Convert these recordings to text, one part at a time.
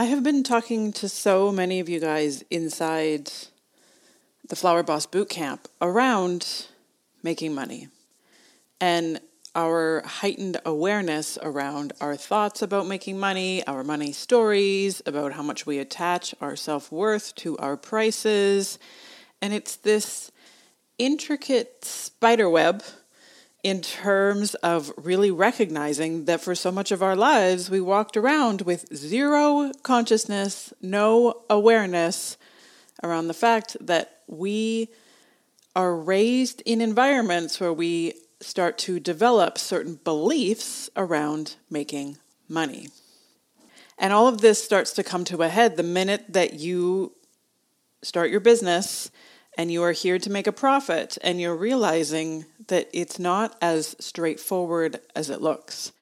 I have been talking to so many of you guys inside the Flower Boss Bootcamp around making money and our heightened awareness around our thoughts about making money, our money stories, about how much we attach our self worth to our prices. And it's this intricate spider web in terms of really recognizing that for so much of our lives, we walked around with zero consciousness, no awareness around the fact that we are raised in environments where we start to develop certain beliefs around making money. And all of this starts to come to a head the minute that you start your business and you are here to make a profit and you're realizing that it's not as straightforward as it looks.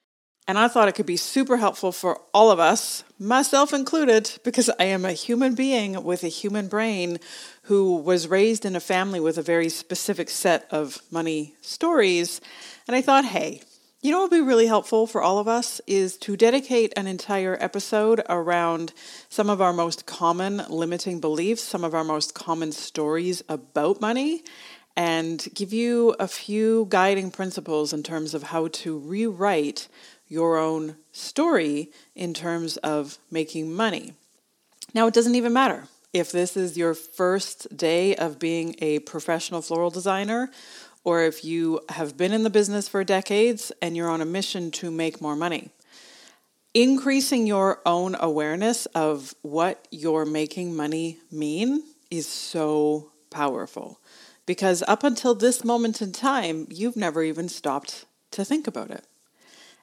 And I thought it could be super helpful for all of us, myself included, because I am a human being with a human brain who was raised in a family with a very specific set of money stories. And I thought, hey, you know what would be really helpful for all of us is to dedicate an entire episode around some of our most common limiting beliefs, some of our most common stories about money, and give you a few guiding principles in terms of how to rewrite your own story in terms of making money. Now, it doesn't even matter if this is your first day of being a professional floral designer or if you have been in the business for decades and you're on a mission to make more money. Increasing your own awareness of what you're making money mean is so powerful because up until this moment in time, you've never even stopped to think about it.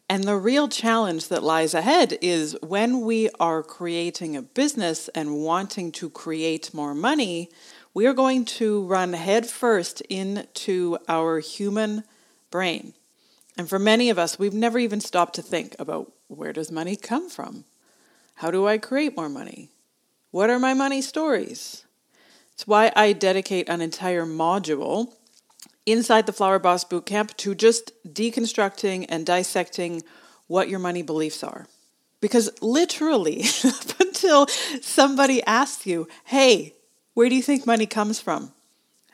And the real challenge that lies ahead is when we are creating a business and wanting to create more money, we are going to run headfirst into our human brain. And for many of us, we've never even stopped to think about where does money come from? How do I create more money? What are my money stories? It's why I dedicate an entire module inside the Flower Boss Bootcamp to just deconstructing and dissecting what your money beliefs are. Because literally, up until somebody asks you, hey, where do you think money comes from?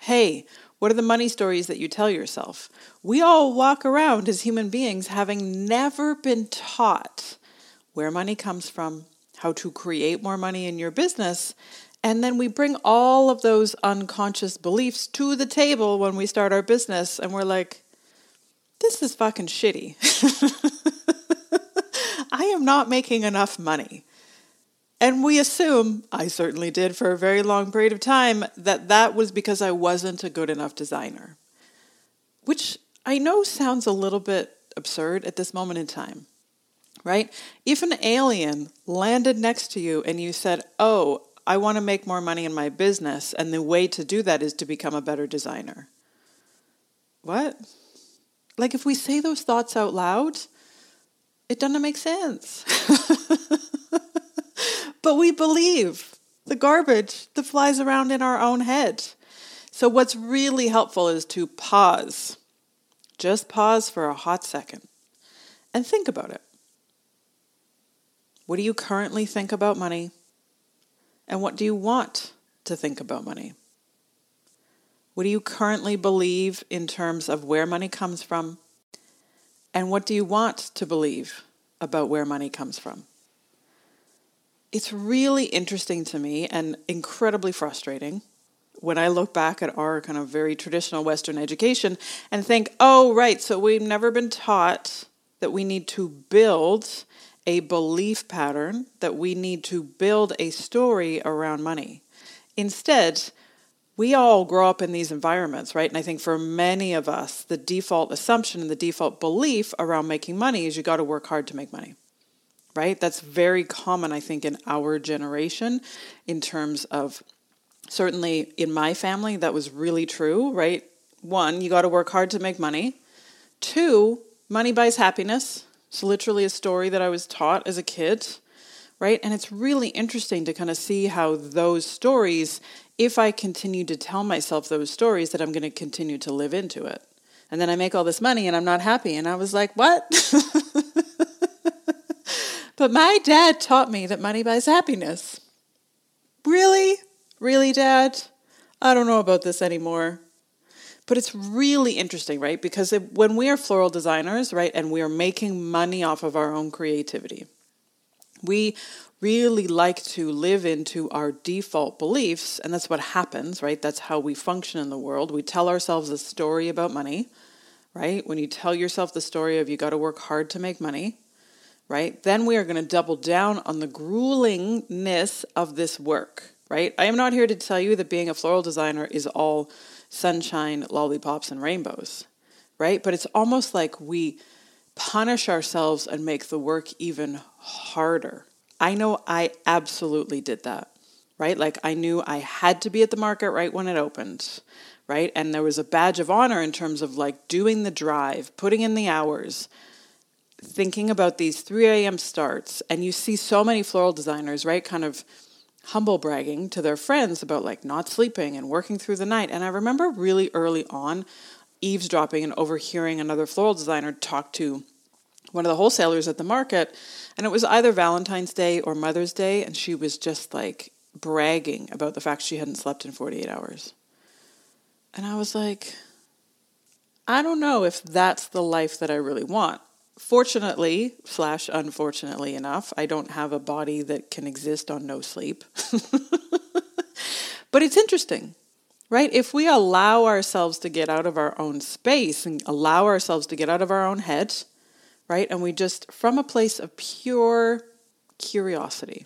Hey, what are the money stories that you tell yourself? We all walk around as human beings having never been taught where money comes from, how to create more money in your business, and then we bring all of those unconscious beliefs to the table when we start our business, and we're like, this is fucking shitty. I am not making enough money. And we assume, I certainly did for a very long period of time, that that was because I wasn't a good enough designer. Which I know sounds a little bit absurd at this moment in time, right? If an alien landed next to you and you said, Oh, I want to make more money in my business, and the way to do that is to become a better designer. What? Like, if we say those thoughts out loud, it doesn't make sense. but we believe the garbage that flies around in our own head. So, what's really helpful is to pause. Just pause for a hot second and think about it. What do you currently think about money? And what do you want to think about money? What do you currently believe in terms of where money comes from? And what do you want to believe about where money comes from? it's really interesting to me and incredibly frustrating when I look back at our kind of very traditional Western education and think, oh, right, so we've never been taught that we need to build a belief pattern, that we need to build a story around money. Instead, we all grow up in these environments, right? And I think for many of us, the default assumption and the default belief around making money is you got to work hard to make money right? That's very common, I think, in our generation in terms of certainly in my family, that was really true, right? One, you got to work hard to make money. Two, money buys happiness. It's literally a story that I was taught as a kid, right? And it's really interesting to kind of see how those stories, if I continue to tell myself those stories, that I'm going to continue to live into it. And then I make all this money and I'm not happy. And I was like, what? but my dad taught me that money buys happiness. Really? Really, dad? I don't know about this anymore. But it's really interesting, right? Because when we are floral designers, right, and we are making money off of our own creativity, we really like to live into our default beliefs, and that's what happens, right? That's how we function in the world. We tell ourselves a story about money, right? When you tell yourself the story of you got to work hard to make money, right? Then we are going to double down on the gruelingness of this work, right? I am not here to tell you that being a floral designer is all sunshine, lollipops, and rainbows, right? But it's almost like we punish ourselves and make the work even harder. I know I absolutely did that, right? Like I knew I had to be at the market right when it opened, right? And there was a badge of honor in terms of like doing the drive, putting in the hours, thinking about these 3 a.m. starts. And you see so many floral designers, right? Kind of humble bragging to their friends about like not sleeping and working through the night. And I remember really early on eavesdropping and overhearing another floral designer talk to one of the wholesalers at the market. And it was either Valentine's Day or Mother's Day. And she was just like bragging about the fact she hadn't slept in 48 hours. And I was like, I don't know if that's the life that I really want fortunately slash unfortunately enough i don't have a body that can exist on no sleep. But it's interesting right? If we allow ourselves to get out of our own space and allow ourselves to get out of our own head right and we just from a place of pure curiosity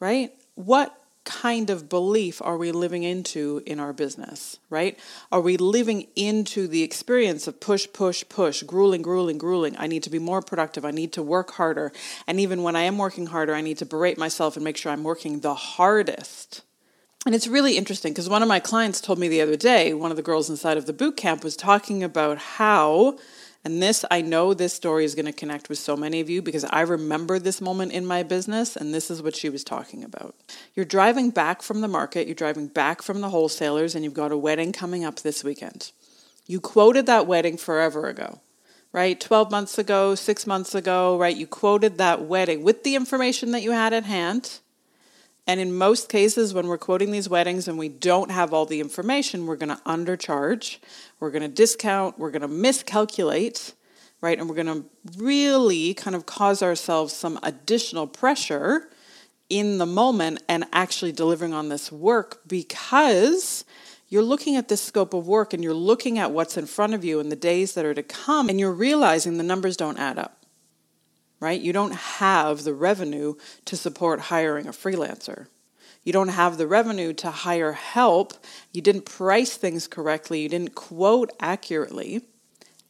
right what kind of belief are we living into in our business, right? Are we living into the experience of push, push, push, grueling, grueling, grueling? I need to be more productive. I need to work harder. And even when I am working harder, I need to berate myself and make sure I'm working the hardest. And it's really interesting because one of my clients told me the other day, one of the girls inside of the boot camp was talking about how and this, I know this story is going to connect with so many of you because I remember this moment in my business, and this is what she was talking about. You're driving back from the market, you're driving back from the wholesalers, and you've got a wedding coming up this weekend. You quoted that wedding forever ago, right? 12 months ago, six months ago, right? You quoted that wedding with the information that you had at hand. And in most cases, when we're quoting these weddings and we don't have all the information, we're going to undercharge, we're going to discount, we're going to miscalculate, right? And we're going to really kind of cause ourselves some additional pressure in the moment and actually delivering on this work because you're looking at this scope of work and you're looking at what's in front of you in the days that are to come and you're realizing the numbers don't add up right? You don't have the revenue to support hiring a freelancer. You don't have the revenue to hire help. You didn't price things correctly. You didn't quote accurately.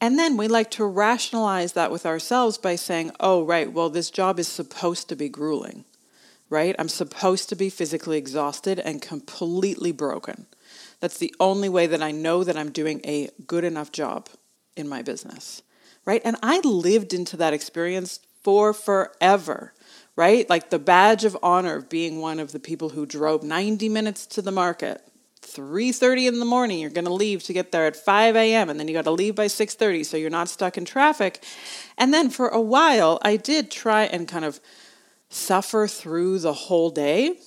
And then we like to rationalize that with ourselves by saying, oh, right, well, this job is supposed to be grueling, right? I'm supposed to be physically exhausted and completely broken. That's the only way that I know that I'm doing a good enough job in my business, right? And I lived into that experience for forever, right? Like the badge of honor of being one of the people who drove 90 minutes to the market. 3:30 in the morning you're going to leave to get there at 5 a.m. and then you got to leave by 6:30 so you're not stuck in traffic. And then for a while I did try and kind of suffer through the whole day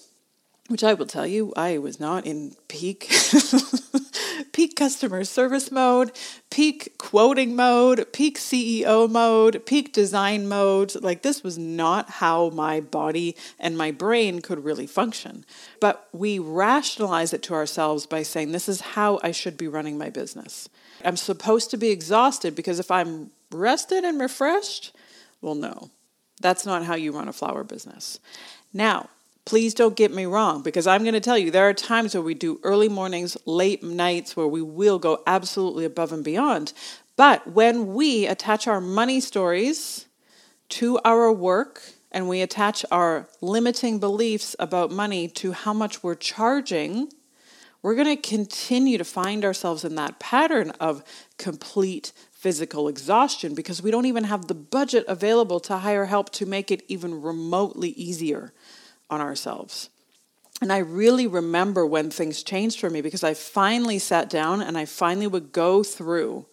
which I will tell you, I was not in peak peak customer service mode, peak quoting mode, peak CEO mode, peak design mode. Like this was not how my body and my brain could really function. But we rationalize it to ourselves by saying this is how I should be running my business. I'm supposed to be exhausted because if I'm rested and refreshed, well no. That's not how you run a flower business. Now, Please don't get me wrong because I'm going to tell you there are times where we do early mornings, late nights where we will go absolutely above and beyond. But when we attach our money stories to our work and we attach our limiting beliefs about money to how much we're charging, we're going to continue to find ourselves in that pattern of complete physical exhaustion because we don't even have the budget available to hire help to make it even remotely easier on ourselves. And I really remember when things changed for me because I finally sat down and I finally would go through,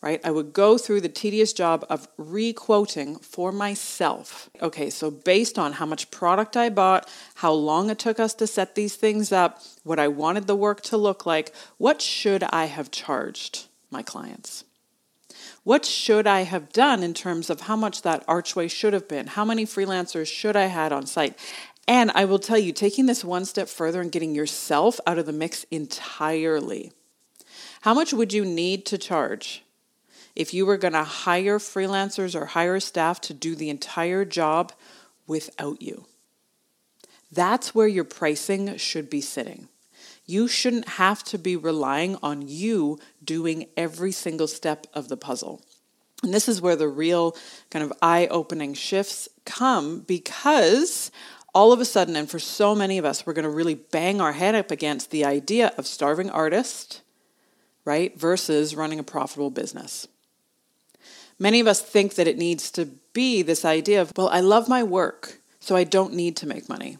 right? I would go through the tedious job of re-quoting for myself. Okay, so based on how much product I bought, how long it took us to set these things up, what I wanted the work to look like, what should I have charged my clients? What should I have done in terms of how much that archway should have been? How many freelancers should I had on site? And I will tell you, taking this one step further and getting yourself out of the mix entirely. How much would you need to charge if you were going to hire freelancers or hire staff to do the entire job without you? That's where your pricing should be sitting. You shouldn't have to be relying on you doing every single step of the puzzle. And this is where the real kind of eye opening shifts come because all of a sudden, and for so many of us, we're going to really bang our head up against the idea of starving artist, right, versus running a profitable business. Many of us think that it needs to be this idea of, well, I love my work, so I don't need to make money.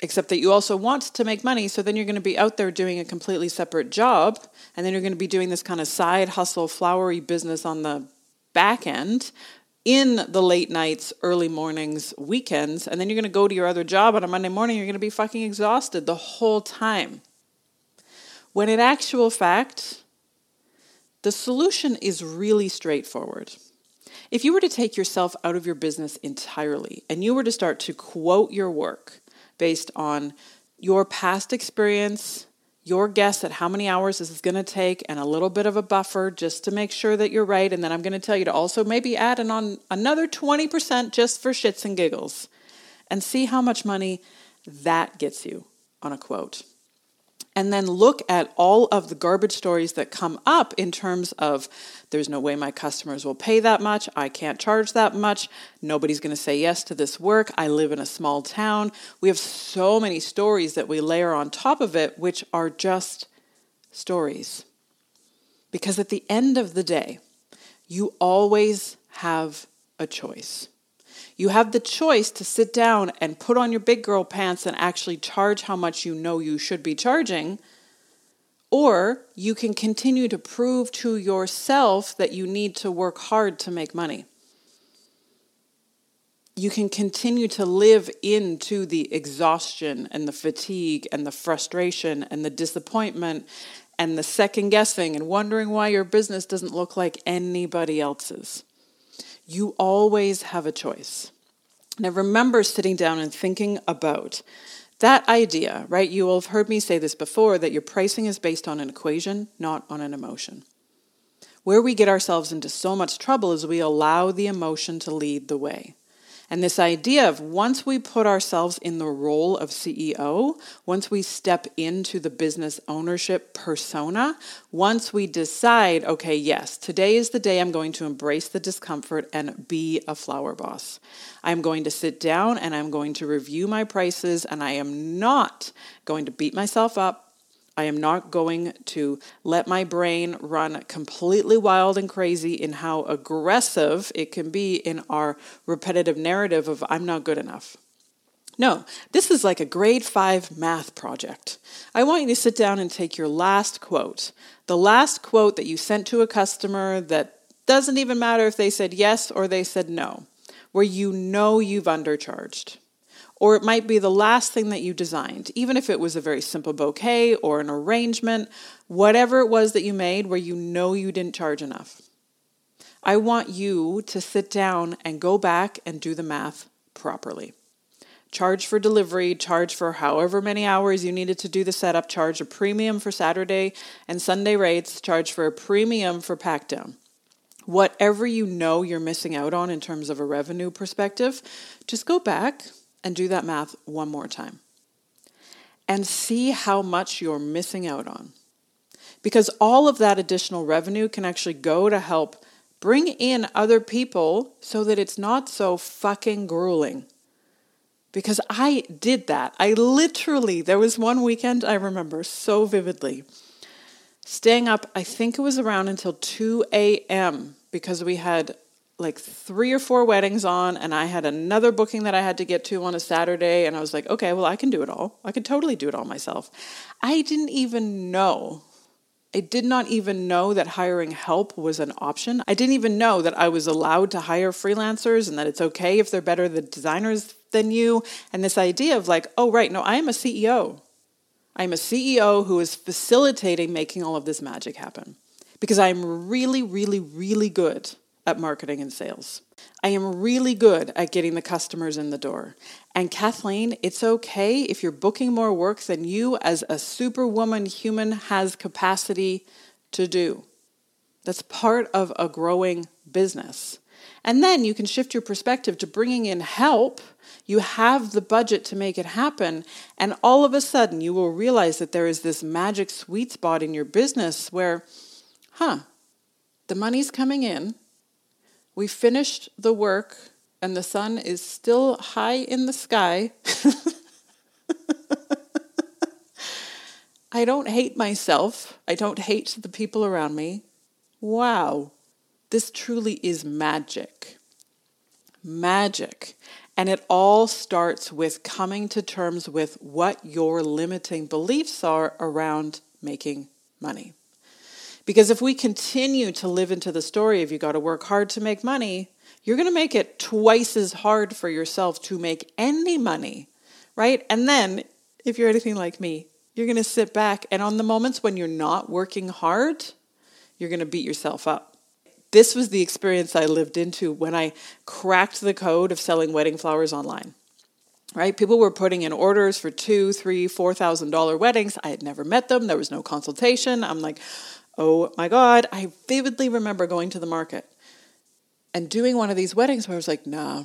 Except that you also want to make money, so then you're going to be out there doing a completely separate job, and then you're going to be doing this kind of side hustle, flowery business on the back end in the late nights, early mornings, weekends, and then you're going to go to your other job on a Monday morning, you're going to be fucking exhausted the whole time. When in actual fact, the solution is really straightforward. If you were to take yourself out of your business entirely and you were to start to quote your work based on your past experience, your guess at how many hours this is going to take and a little bit of a buffer just to make sure that you're right. And then I'm going to tell you to also maybe add an on another 20% just for shits and giggles and see how much money that gets you on a quote and then look at all of the garbage stories that come up in terms of there's no way my customers will pay that much, I can't charge that much, nobody's going to say yes to this work, I live in a small town. We have so many stories that we layer on top of it, which are just stories. Because at the end of the day, you always have a choice. You have the choice to sit down and put on your big girl pants and actually charge how much you know you should be charging. Or you can continue to prove to yourself that you need to work hard to make money. You can continue to live into the exhaustion and the fatigue and the frustration and the disappointment and the second guessing and wondering why your business doesn't look like anybody else's. You always have a choice. And I remember sitting down and thinking about that idea, right? You will have heard me say this before that your pricing is based on an equation, not on an emotion. Where we get ourselves into so much trouble is we allow the emotion to lead the way. And this idea of once we put ourselves in the role of CEO, once we step into the business ownership persona, once we decide, okay, yes, today is the day I'm going to embrace the discomfort and be a flower boss. I'm going to sit down and I'm going to review my prices, and I am not going to beat myself up I am not going to let my brain run completely wild and crazy in how aggressive it can be in our repetitive narrative of I'm not good enough. No, this is like a grade five math project. I want you to sit down and take your last quote, the last quote that you sent to a customer that doesn't even matter if they said yes or they said no, where you know you've undercharged. Or it might be the last thing that you designed, even if it was a very simple bouquet or an arrangement, whatever it was that you made where you know you didn't charge enough. I want you to sit down and go back and do the math properly. Charge for delivery, charge for however many hours you needed to do the setup, charge a premium for Saturday and Sunday rates, charge for a premium for pack down. Whatever you know you're missing out on in terms of a revenue perspective, just go back, and do that math one more time. And see how much you're missing out on. Because all of that additional revenue can actually go to help bring in other people so that it's not so fucking grueling because I did that. I literally, there was one weekend I remember so vividly staying up, I think it was around until 2 a.m. because we had like three or four weddings on, and I had another booking that I had to get to on a Saturday. And I was like, okay, well, I can do it all. I could totally do it all myself. I didn't even know. I did not even know that hiring help was an option. I didn't even know that I was allowed to hire freelancers and that it's okay if they're better the designers than you. And this idea of like, oh, right, no, I am a CEO. I'm a CEO who is facilitating making all of this magic happen because I'm really, really, really good at marketing and sales. I am really good at getting the customers in the door. And Kathleen, it's okay if you're booking more work than you as a superwoman human has capacity to do. That's part of a growing business. And then you can shift your perspective to bringing in help. You have the budget to make it happen. And all of a sudden, you will realize that there is this magic sweet spot in your business where, huh, the money's coming in. We finished the work, and the sun is still high in the sky. I don't hate myself. I don't hate the people around me. Wow. This truly is magic. Magic. And it all starts with coming to terms with what your limiting beliefs are around making money. Because if we continue to live into the story of you got to work hard to make money, you're going to make it twice as hard for yourself to make any money, right? And then, if you're anything like me, you're going to sit back and on the moments when you're not working hard, you're going to beat yourself up this was the experience I lived into when I cracked the code of selling wedding flowers online. Right? People were putting in orders for two, three, four thousand dollar weddings. I had never met them. There was no consultation. I'm like, oh my God. I vividly remember going to the market and doing one of these weddings where I was like, nah,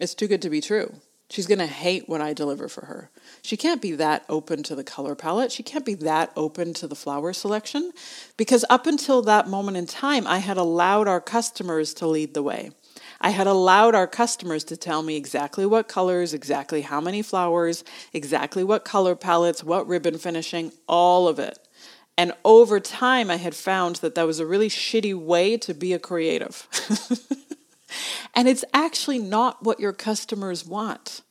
it's too good to be true. She's going to hate when I deliver for her. She can't be that open to the color palette. She can't be that open to the flower selection because up until that moment in time, I had allowed our customers to lead the way. I had allowed our customers to tell me exactly what colors, exactly how many flowers, exactly what color palettes, what ribbon finishing, all of it. And over time, I had found that that was a really shitty way to be a creative. And it's actually not what your customers want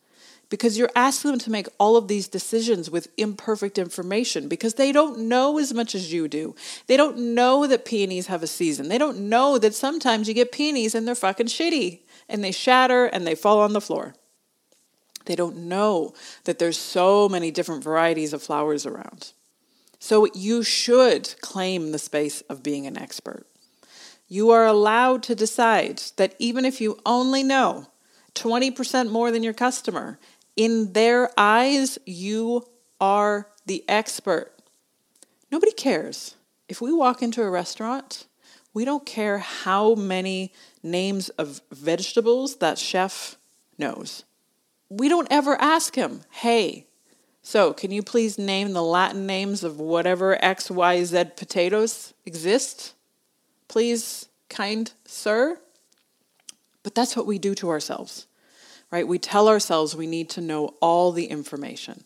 because you're asking them to make all of these decisions with imperfect information because they don't know as much as you do. They don't know that peonies have a season. They don't know that sometimes you get peonies and they're fucking shitty and they shatter and they fall on the floor. They don't know that there's so many different varieties of flowers around. So you should claim the space of being an expert. You are allowed to decide that even if you only know 20% more than your customer, in their eyes, you are the expert. Nobody cares. If we walk into a restaurant, we don't care how many names of vegetables that chef knows. We don't ever ask him, hey, so can you please name the Latin names of whatever XYZ potatoes exist? please, kind sir. But that's what we do to ourselves, right? We tell ourselves we need to know all the information.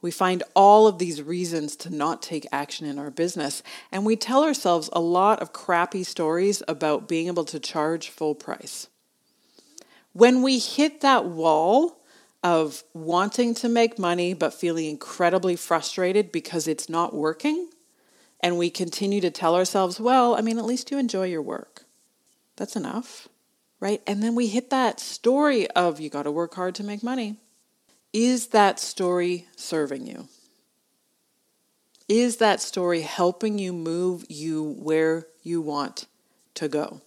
We find all of these reasons to not take action in our business, and we tell ourselves a lot of crappy stories about being able to charge full price. When we hit that wall of wanting to make money but feeling incredibly frustrated because it's not working, and we continue to tell ourselves, well, I mean, at least you enjoy your work. That's enough, right? And then we hit that story of you got to work hard to make money. Is that story serving you? Is that story helping you move you where you want to go?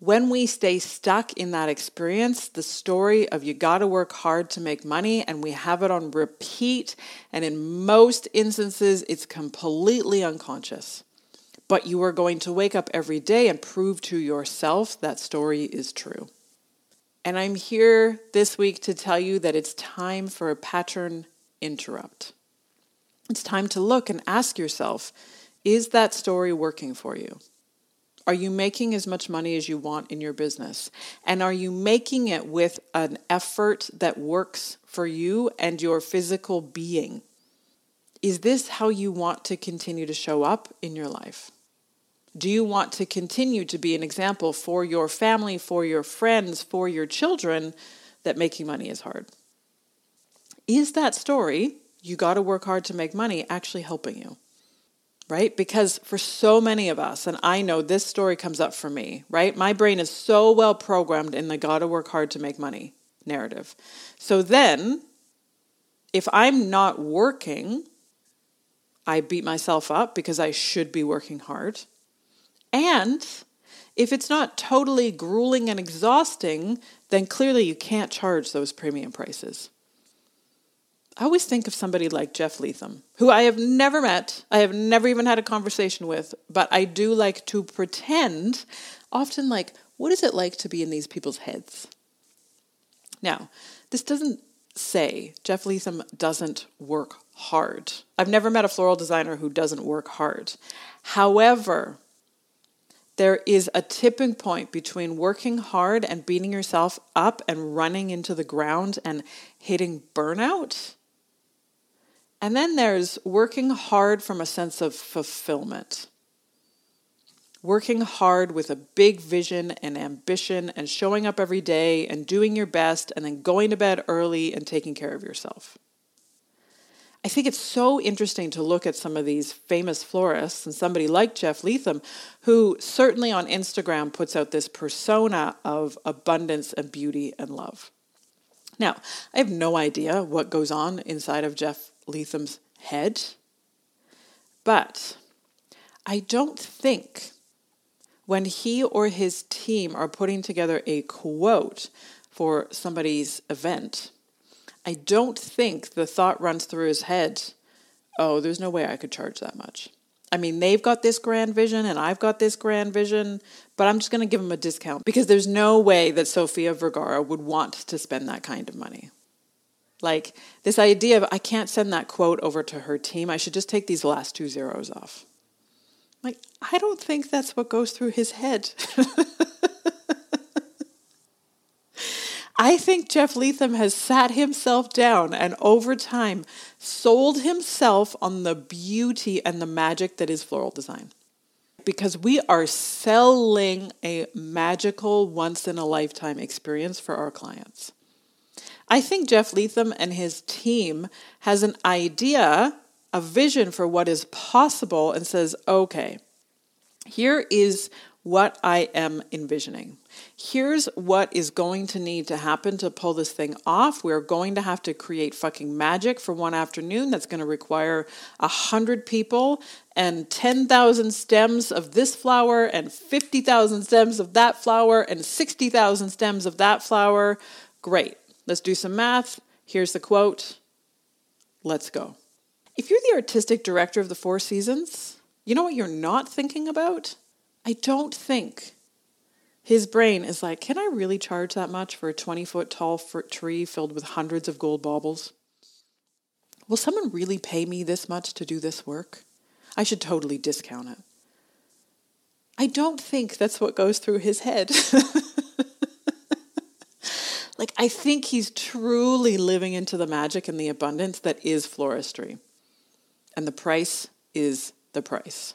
When we stay stuck in that experience, the story of you got to work hard to make money, and we have it on repeat, and in most instances, it's completely unconscious. But you are going to wake up every day and prove to yourself that story is true. And I'm here this week to tell you that it's time for a pattern interrupt. It's time to look and ask yourself is that story working for you? Are you making as much money as you want in your business? And are you making it with an effort that works for you and your physical being? Is this how you want to continue to show up in your life? Do you want to continue to be an example for your family, for your friends, for your children that making money is hard? Is that story, you got to work hard to make money, actually helping you? Right? Because for so many of us, and I know this story comes up for me, right? My brain is so well programmed in the got to work hard to make money narrative. So then, if I'm not working, I beat myself up because I should be working hard. And if it's not totally grueling and exhausting, then clearly you can't charge those premium prices. I always think of somebody like Jeff Leatham, who I have never met, I have never even had a conversation with, but I do like to pretend, often like, what is it like to be in these people's heads? Now, this doesn't say Jeff Leatham doesn't work hard. I've never met a floral designer who doesn't work hard. However, there is a tipping point between working hard and beating yourself up and running into the ground and hitting burnout. And then there's working hard from a sense of fulfillment. Working hard with a big vision and ambition and showing up every day and doing your best and then going to bed early and taking care of yourself. I think it's so interesting to look at some of these famous florists and somebody like Jeff Leatham, who certainly on Instagram puts out this persona of abundance and beauty and love. Now, I have no idea what goes on inside of Jeff Leatham's head, but I don't think when he or his team are putting together a quote for somebody's event, I don't think the thought runs through his head, oh, there's no way I could charge that much. I mean, they've got this grand vision and I've got this grand vision, but I'm just going to give them a discount because there's no way that Sofia Vergara would want to spend that kind of money. Like this idea of I can't send that quote over to her team, I should just take these last two zeros off. Like, I don't think that's what goes through his head. I think Jeff Leatham has sat himself down and over time sold himself on the beauty and the magic that is floral design. Because we are selling a magical, once in a lifetime experience for our clients. I think Jeff Leatham and his team has an idea, a vision for what is possible, and says, okay, here is what I am envisioning. Here's what is going to need to happen to pull this thing off. We're going to have to create fucking magic for one afternoon. That's going to require a hundred people and 10,000 stems of this flower and 50,000 stems of that flower and 60,000 stems of that flower. Great. Let's do some math. Here's the quote. Let's go. If you're the artistic director of the Four Seasons, you know what you're not thinking about? I don't think his brain is like, can I really charge that much for a 20 foot tall tree filled with hundreds of gold baubles? Will someone really pay me this much to do this work? I should totally discount it. I don't think that's what goes through his head. like, I think he's truly living into the magic and the abundance that is floristry. And the price is the price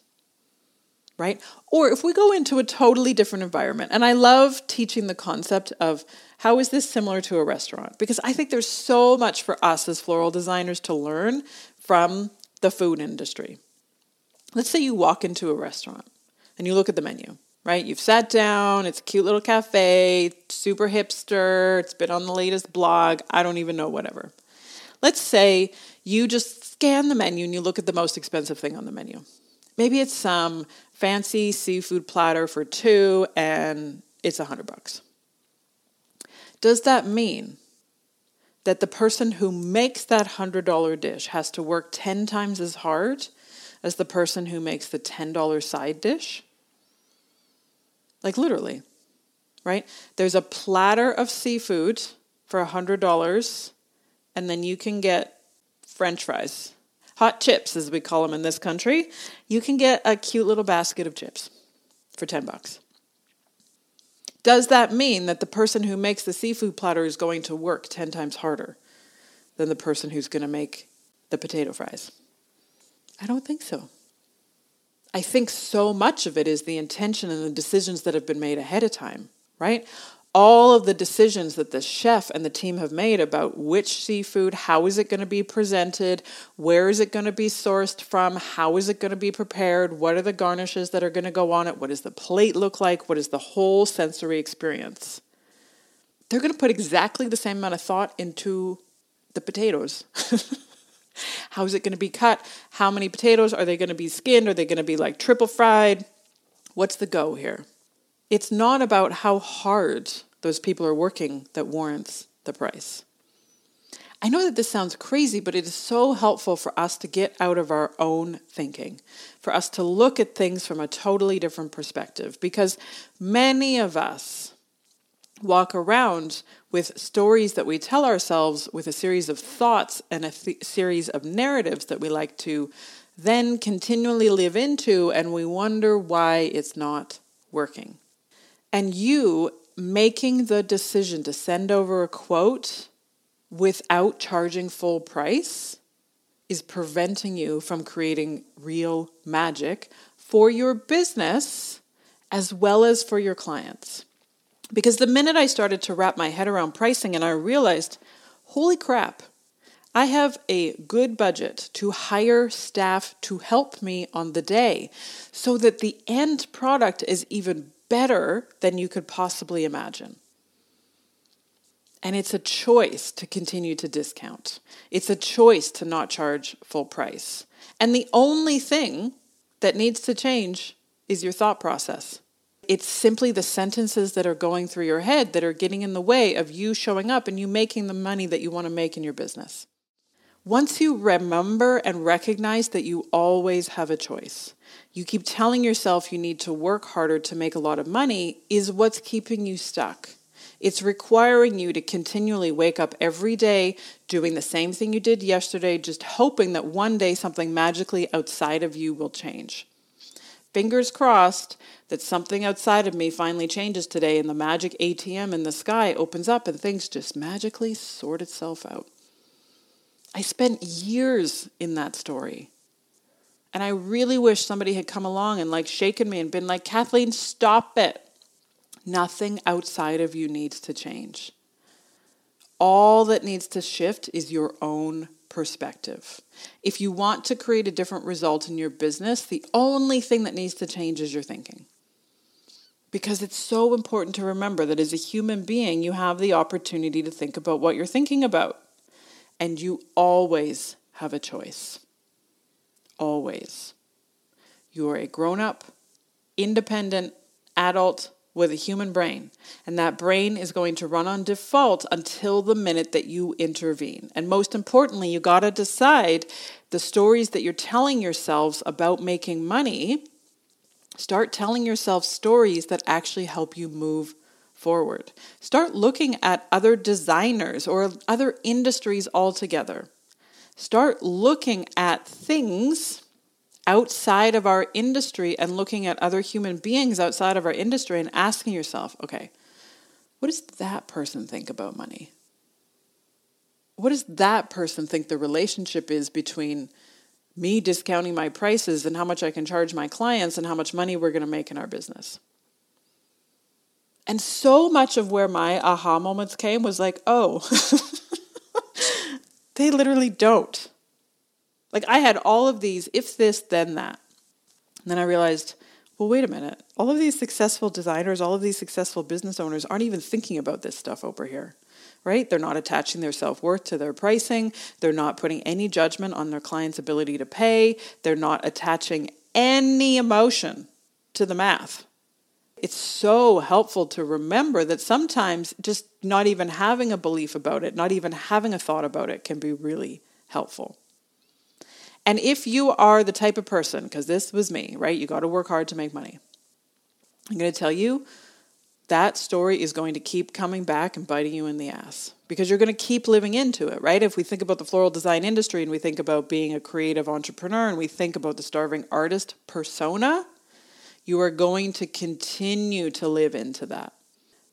right? Or if we go into a totally different environment, and I love teaching the concept of how is this similar to a restaurant? Because I think there's so much for us as floral designers to learn from the food industry. Let's say you walk into a restaurant and you look at the menu, right? You've sat down, it's a cute little cafe, super hipster, it's been on the latest blog, I don't even know, whatever. Let's say you just scan the menu and you look at the most expensive thing on the menu. Maybe it's some fancy seafood platter for two and it's a hundred bucks. Does that mean that the person who makes that hundred dollar dish has to work 10 times as hard as the person who makes the $10 side dish? Like literally, right? There's a platter of seafood for a $100 and then you can get french fries hot chips, as we call them in this country, you can get a cute little basket of chips. for 10 bucks. Does that mean that the person who makes the seafood platter is going to work 10 times harder than the person who's going to make the potato fries? I don't think so. I think so much of it is the intention and the decisions that have been made ahead of time, right? All of the decisions that the chef and the team have made about which seafood, how is it going to be presented, where is it going to be sourced from, how is it going to be prepared, what are the garnishes that are going to go on it, what does the plate look like, what is the whole sensory experience. They're going to put exactly the same amount of thought into the potatoes. How is it going to be cut? How many potatoes? Are they going to be skinned? Are they going to be like triple fried? What's the go here? It's not about how hard those people are working that warrants the price. I know that this sounds crazy, but it is so helpful for us to get out of our own thinking, for us to look at things from a totally different perspective, because many of us walk around with stories that we tell ourselves, with a series of thoughts and a th- series of narratives that we like to then continually live into, and we wonder why it's not working. And you making the decision to send over a quote without charging full price is preventing you from creating real magic for your business as well as for your clients. Because the minute I started to wrap my head around pricing and I realized, holy crap, I have a good budget to hire staff to help me on the day so that the end product is even better than you could possibly imagine. And it's a choice to continue to discount. It's a choice to not charge full price. And the only thing that needs to change is your thought process. It's simply the sentences that are going through your head that are getting in the way of you showing up and you making the money that you want to make in your business. Once you remember and recognize that you always have a choice, you keep telling yourself you need to work harder to make a lot of money, is what's keeping you stuck. It's requiring you to continually wake up every day doing the same thing you did yesterday, just hoping that one day something magically outside of you will change. Fingers crossed that something outside of me finally changes today and the magic ATM in the sky opens up and things just magically sort itself out. I spent years in that story. And I really wish somebody had come along and like shaken me and been like, Kathleen, stop it. Nothing outside of you needs to change. All that needs to shift is your own perspective. If you want to create a different result in your business, the only thing that needs to change is your thinking. Because it's so important to remember that as a human being, you have the opportunity to think about what you're thinking about. And you always have a choice. Always. You are a grown up, independent adult with a human brain. And that brain is going to run on default until the minute that you intervene. And most importantly, you got to decide the stories that you're telling yourselves about making money. Start telling yourself stories that actually help you move forward. Start looking at other designers or other industries altogether. Start looking at things outside of our industry and looking at other human beings outside of our industry and asking yourself, okay, what does that person think about money? What does that person think the relationship is between me discounting my prices and how much I can charge my clients and how much money we're going to make in our business? And so much of where my aha moments came was like, oh, they literally don't. Like I had all of these, if this, then that. And then I realized, well, wait a minute. All of these successful designers, all of these successful business owners aren't even thinking about this stuff over here, right? They're not attaching their self worth to their pricing. They're not putting any judgment on their client's ability to pay. They're not attaching any emotion to the math. It's so helpful to remember that sometimes just not even having a belief about it, not even having a thought about it, can be really helpful. And if you are the type of person, because this was me, right? You got to work hard to make money. I'm going to tell you that story is going to keep coming back and biting you in the ass because you're going to keep living into it, right? If we think about the floral design industry and we think about being a creative entrepreneur and we think about the starving artist persona, you are going to continue to live into that.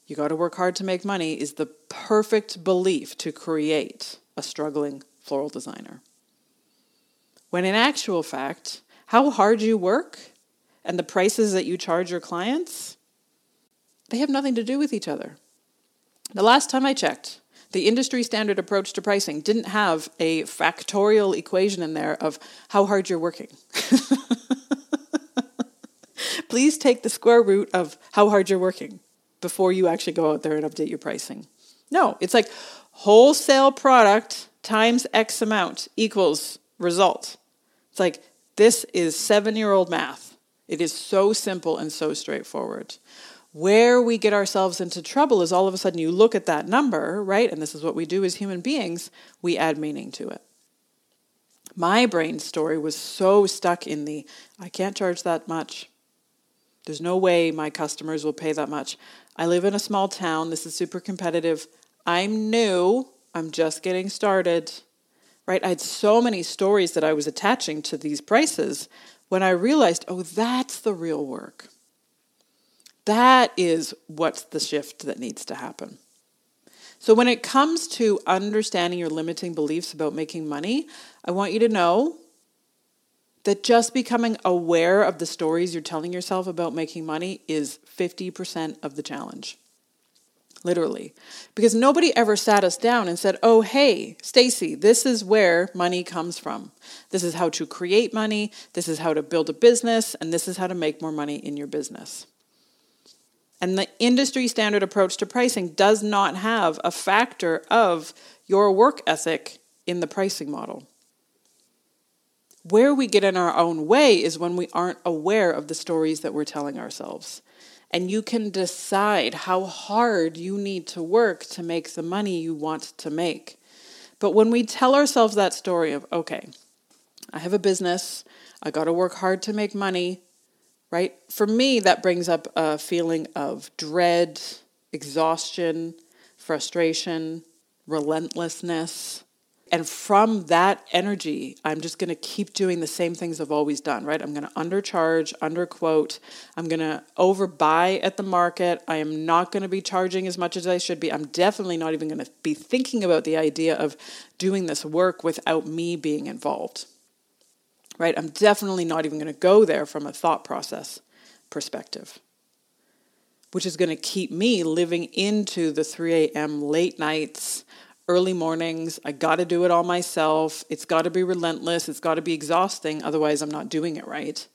You got to work hard to make money is the perfect belief to create a struggling floral designer. When in actual fact, how hard you work and the prices that you charge your clients, they have nothing to do with each other. The last time I checked, the industry standard approach to pricing didn't have a factorial equation in there of how hard you're working. Please take the square root of how hard you're working before you actually go out there and update your pricing. No, it's like wholesale product times X amount equals result. It's like this is seven year old math. It is so simple and so straightforward. Where we get ourselves into trouble is all of a sudden you look at that number, right? And this is what we do as human beings, we add meaning to it. My brain story was so stuck in the I can't charge that much. There's no way my customers will pay that much. I live in a small town. This is super competitive. I'm new. I'm just getting started. Right? I had so many stories that I was attaching to these prices when I realized, oh, that's the real work. That is what's the shift that needs to happen. So, when it comes to understanding your limiting beliefs about making money, I want you to know that just becoming aware of the stories you're telling yourself about making money is 50% of the challenge. Literally. Because nobody ever sat us down and said, "Oh, hey, Stacy, this is where money comes from. This is how to create money, this is how to build a business, and this is how to make more money in your business." And the industry standard approach to pricing does not have a factor of your work ethic in the pricing model. Where we get in our own way is when we aren't aware of the stories that we're telling ourselves. And you can decide how hard you need to work to make the money you want to make. But when we tell ourselves that story of, okay, I have a business, I got to work hard to make money, right? For me, that brings up a feeling of dread, exhaustion, frustration, relentlessness. And from that energy, I'm just going to keep doing the same things I've always done, right? I'm going to undercharge, underquote. I'm going to overbuy at the market. I am not going to be charging as much as I should be. I'm definitely not even going to be thinking about the idea of doing this work without me being involved right? I'm definitely not even going to go there from a thought process perspective, which is going to keep me living into the 3 a.m. late nights, early mornings. I got to do it all myself. It's got to be relentless. It's got to be exhausting. Otherwise, I'm not doing it right.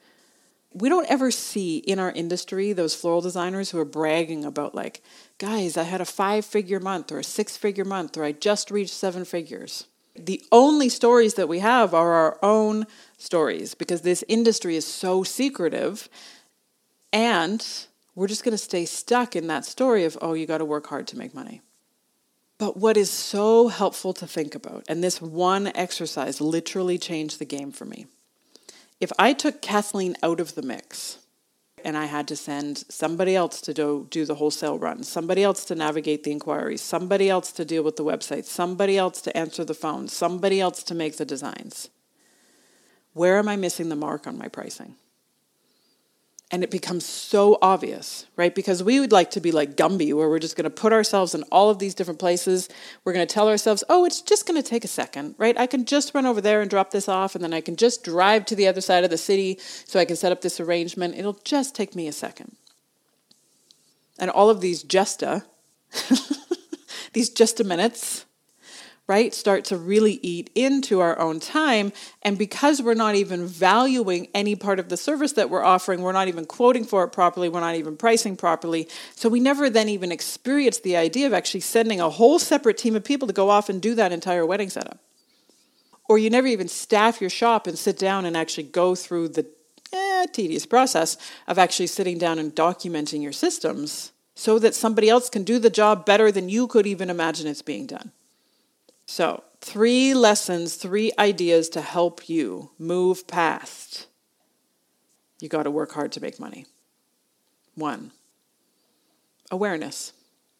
We don't ever see in our industry those floral designers who are bragging about, like, guys, I had a five figure month or a six figure month or I just reached seven figures the only stories that we have are our own stories because this industry is so secretive and we're just going to stay stuck in that story of oh you got to work hard to make money but what is so helpful to think about and this one exercise literally changed the game for me if i took kathleen out of the mix and I had to send somebody else to do, do the wholesale run, somebody else to navigate the inquiries, somebody else to deal with the website, somebody else to answer the phone, somebody else to make the designs. Where am I missing the mark on my pricing? And it becomes so obvious, right? Because we would like to be like Gumby, where we're just going to put ourselves in all of these different places. We're going to tell ourselves, oh, it's just going to take a second, right? I can just run over there and drop this off, and then I can just drive to the other side of the city so I can set up this arrangement. It'll just take me a second. And all of these justa, these just a minutes, right, start to really eat into our own time. And because we're not even valuing any part of the service that we're offering, we're not even quoting for it properly, we're not even pricing properly. So we never then even experience the idea of actually sending a whole separate team of people to go off and do that entire wedding setup. Or you never even staff your shop and sit down and actually go through the eh, tedious process of actually sitting down and documenting your systems so that somebody else can do the job better than you could even imagine it's being done. So, three lessons, three ideas to help you move past. You got to work hard to make money. One, awareness.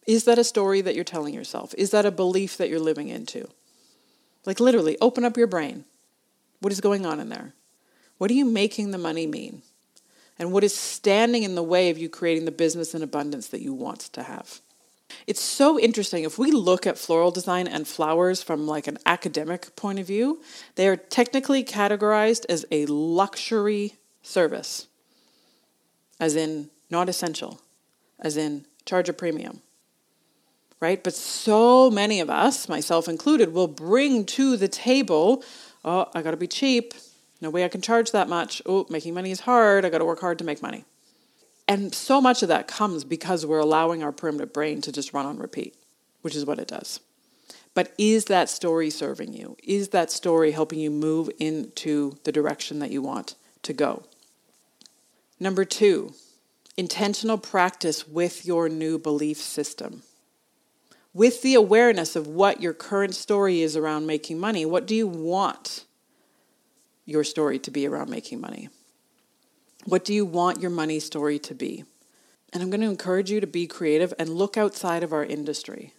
Is that a story that you're telling yourself? Is that a belief that you're living into? Like literally, open up your brain. What is going on in there? What are you making the money mean? and what is standing in the way of you creating the business and abundance that you want to have. It's so interesting. If we look at floral design and flowers from like an academic point of view, they are technically categorized as a luxury service, as in not essential, as in charge a premium. Right? But so many of us, myself included, will bring to the table, oh, I got to be cheap. No way I can charge that much. Oh, making money is hard. I got to work hard to make money. And so much of that comes because we're allowing our primitive brain to just run on repeat, which is what it does. But is that story serving you? Is that story helping you move into the direction that you want to go? Number two, intentional practice with your new belief system. With the awareness of what your current story is around making money, what do you want your story to be around making money? What do you want your money story to be? And I'm going to encourage you to be creative and look outside of our industry,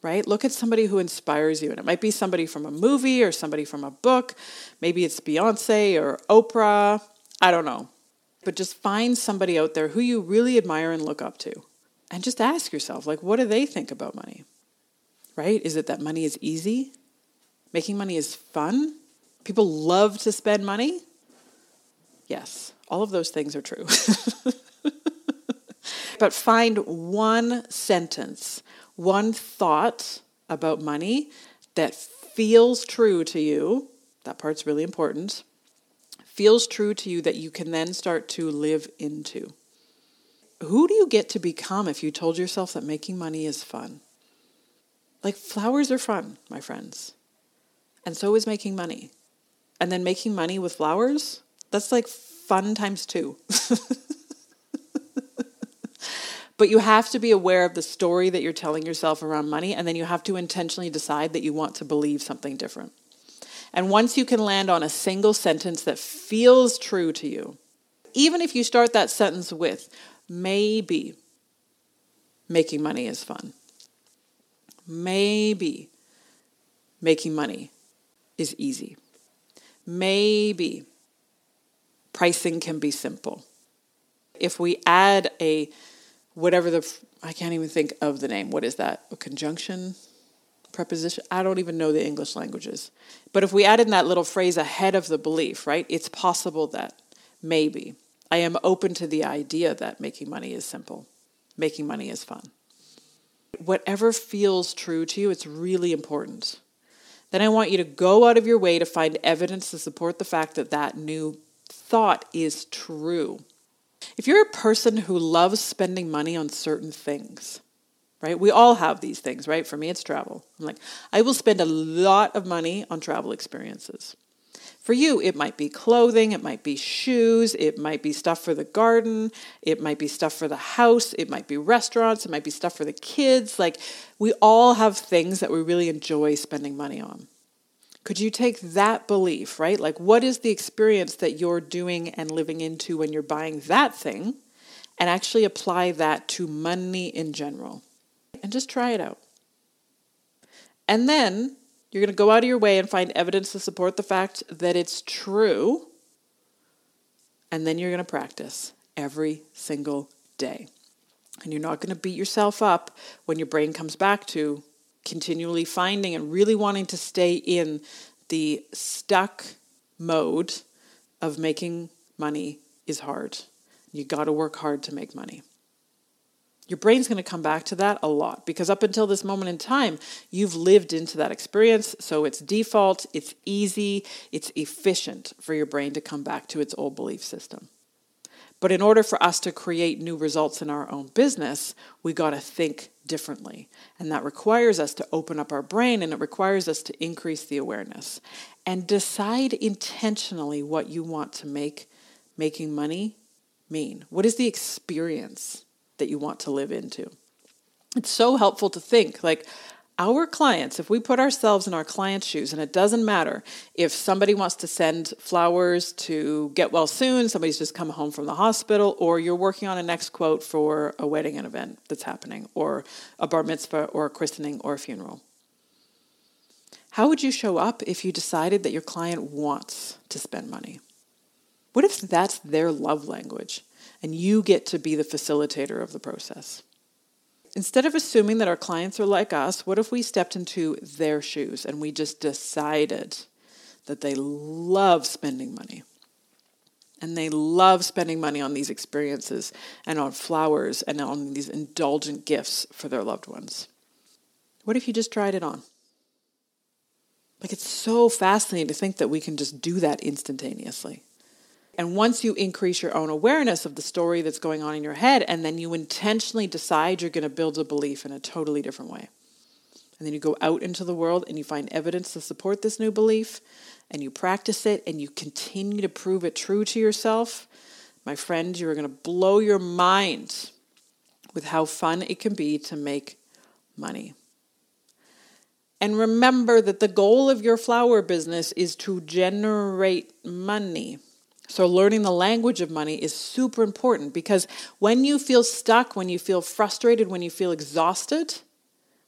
right? Look at somebody who inspires you. And it might be somebody from a movie or somebody from a book. Maybe it's Beyonce or Oprah. I don't know. But just find somebody out there who you really admire and look up to. And just ask yourself, like, what do they think about money? Right? Is it that money is easy? Making money is fun? People love to spend money? Yes. All of those things are true. but find one sentence, one thought about money that feels true to you. That part's really important. Feels true to you that you can then start to live into. Who do you get to become if you told yourself that making money is fun? Like flowers are fun, my friends. And so is making money. And then making money with flowers, that's like fun times two. but you have to be aware of the story that you're telling yourself around money, and then you have to intentionally decide that you want to believe something different. And once you can land on a single sentence that feels true to you, even if you start that sentence with, maybe making money is fun, maybe making money is easy, maybe pricing can be simple. If we add a whatever the I can't even think of the name. What is that? A conjunction preposition? I don't even know the English languages. But if we add in that little phrase ahead of the belief, right? It's possible that maybe I am open to the idea that making money is simple. Making money is fun. Whatever feels true to you, it's really important. Then I want you to go out of your way to find evidence to support the fact that that new thought is true. If you're a person who loves spending money on certain things, right? We all have these things, right? For me, it's travel. I'm like, I will spend a lot of money on travel experiences. For you, it might be clothing, it might be shoes, it might be stuff for the garden, it might be stuff for the house, it might be restaurants, it might be stuff for the kids. Like, we all have things that we really enjoy spending money on. Could you take that belief, right? Like, what is the experience that you're doing and living into when you're buying that thing, and actually apply that to money in general? And just try it out. And then you're going to go out of your way and find evidence to support the fact that it's true. And then you're going to practice every single day. And you're not going to beat yourself up when your brain comes back to, continually finding and really wanting to stay in the stuck mode of making money is hard. You got to work hard to make money. Your brain's going to come back to that a lot because up until this moment in time, you've lived into that experience. So it's default, it's easy, it's efficient for your brain to come back to its old belief system. But in order for us to create new results in our own business, we got to think differently. And that requires us to open up our brain and it requires us to increase the awareness and decide intentionally what you want to make making money mean. What is the experience that you want to live into? It's so helpful to think like, our clients, if we put ourselves in our clients' shoes, and it doesn't matter if somebody wants to send flowers to get well soon, somebody's just come home from the hospital, or you're working on a next quote for a wedding and event that's happening, or a bar mitzvah, or a christening, or a funeral. How would you show up if you decided that your client wants to spend money? What if that's their love language and you get to be the facilitator of the process? Instead of assuming that our clients are like us, what if we stepped into their shoes and we just decided that they love spending money? And they love spending money on these experiences and on flowers and on these indulgent gifts for their loved ones. What if you just tried it on? Like it's so fascinating to think that we can just do that instantaneously. And once you increase your own awareness of the story that's going on in your head, and then you intentionally decide you're going to build a belief in a totally different way. And then you go out into the world and you find evidence to support this new belief, and you practice it, and you continue to prove it true to yourself. My friend, you're going to blow your mind with how fun it can be to make money. And remember that the goal of your flower business is to generate money. So, learning the language of money is super important because when you feel stuck, when you feel frustrated, when you feel exhausted,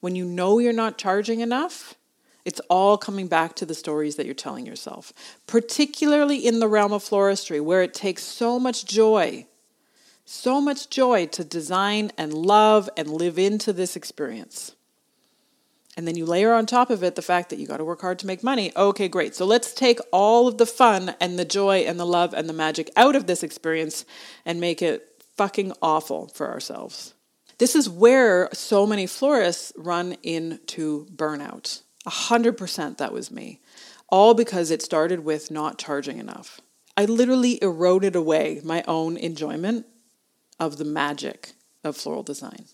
when you know you're not charging enough, it's all coming back to the stories that you're telling yourself, particularly in the realm of floristry, where it takes so much joy, so much joy to design and love and live into this experience. And then you layer on top of it the fact that you got to work hard to make money. Okay, great. So let's take all of the fun and the joy and the love and the magic out of this experience and make it fucking awful for ourselves. This is where so many florists run into burnout. A hundred percent that was me. All because it started with not charging enough. I literally eroded away my own enjoyment of the magic of floral design.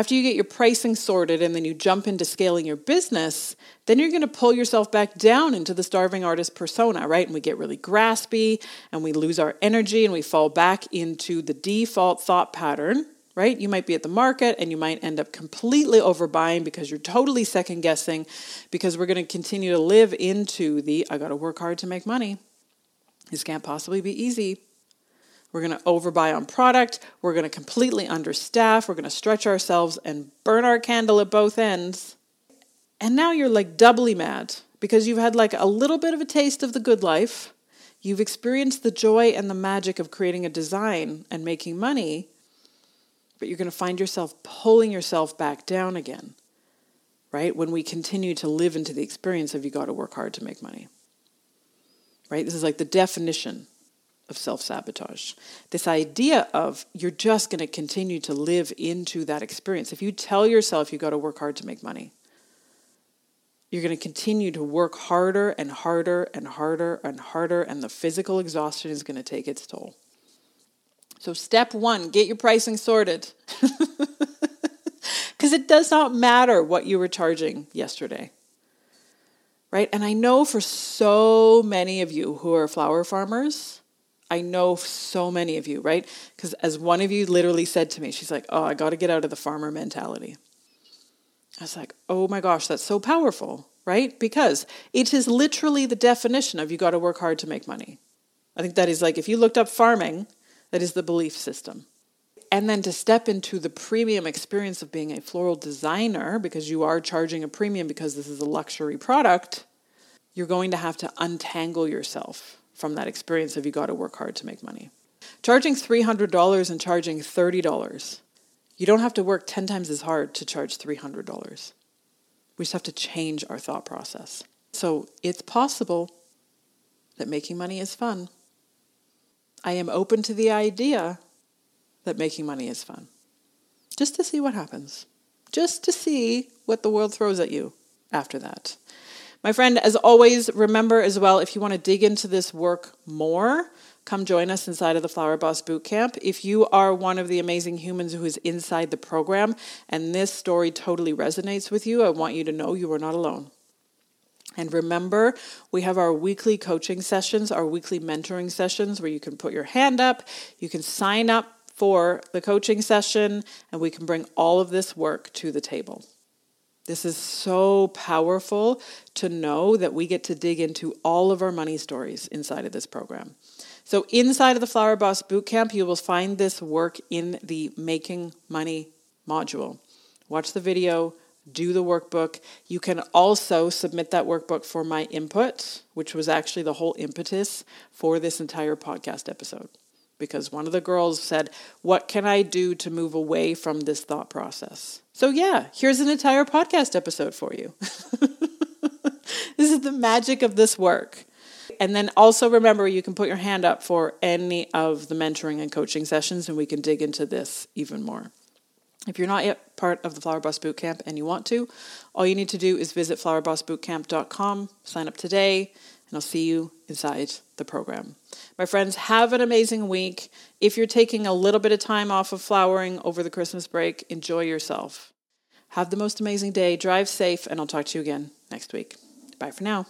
After you get your pricing sorted and then you jump into scaling your business, then you're going to pull yourself back down into the starving artist persona, right? And we get really graspy and we lose our energy and we fall back into the default thought pattern, right? You might be at the market and you might end up completely overbuying because you're totally second guessing because we're going to continue to live into the I got to work hard to make money. This can't possibly be easy. We're going to overbuy on product. We're going to completely understaff. We're going to stretch ourselves and burn our candle at both ends. And now you're like doubly mad because you've had like a little bit of a taste of the good life. You've experienced the joy and the magic of creating a design and making money, but you're going to find yourself pulling yourself back down again, right? When we continue to live into the experience of you got to work hard to make money, right? This is like the definition of self sabotage. This idea of you're just going to continue to live into that experience. If you tell yourself you got to work hard to make money, you're going to continue to work harder and harder and harder and harder, and the physical exhaustion is going to take its toll. So, step one get your pricing sorted. Because it does not matter what you were charging yesterday. Right? And I know for so many of you who are flower farmers, I know so many of you, right? Because as one of you literally said to me, she's like, oh, I got to get out of the farmer mentality. I was like, oh my gosh, that's so powerful, right? Because it is literally the definition of you got to work hard to make money. I think that is like, if you looked up farming, that is the belief system. And then to step into the premium experience of being a floral designer, because you are charging a premium because this is a luxury product, you're going to have to untangle yourself from that experience of you got to work hard to make money. Charging $300 and charging $30, you don't have to work 10 times as hard to charge $300. We just have to change our thought process. So it's possible that making money is fun. I am open to the idea that making money is fun. Just to see what happens. Just to see what the world throws at you after that. My friend, as always, remember as well if you want to dig into this work more, come join us inside of the Flower Boss Bootcamp. If you are one of the amazing humans who is inside the program and this story totally resonates with you, I want you to know you are not alone. And remember, we have our weekly coaching sessions, our weekly mentoring sessions where you can put your hand up, you can sign up for the coaching session, and we can bring all of this work to the table. This is so powerful to know that we get to dig into all of our money stories inside of this program. So, inside of the Flower Boss Bootcamp, you will find this work in the Making Money module. Watch the video, do the workbook. You can also submit that workbook for my input, which was actually the whole impetus for this entire podcast episode. Because one of the girls said, What can I do to move away from this thought process? So, yeah, here's an entire podcast episode for you. this is the magic of this work. And then also remember, you can put your hand up for any of the mentoring and coaching sessions, and we can dig into this even more. If you're not yet part of the Flower Boss Bootcamp and you want to, all you need to do is visit flowerbossbootcamp.com, sign up today, and I'll see you inside the program. My friends, have an amazing week. If you're taking a little bit of time off of flowering over the Christmas break, enjoy yourself. Have the most amazing day, drive safe, and I'll talk to you again next week. Bye for now.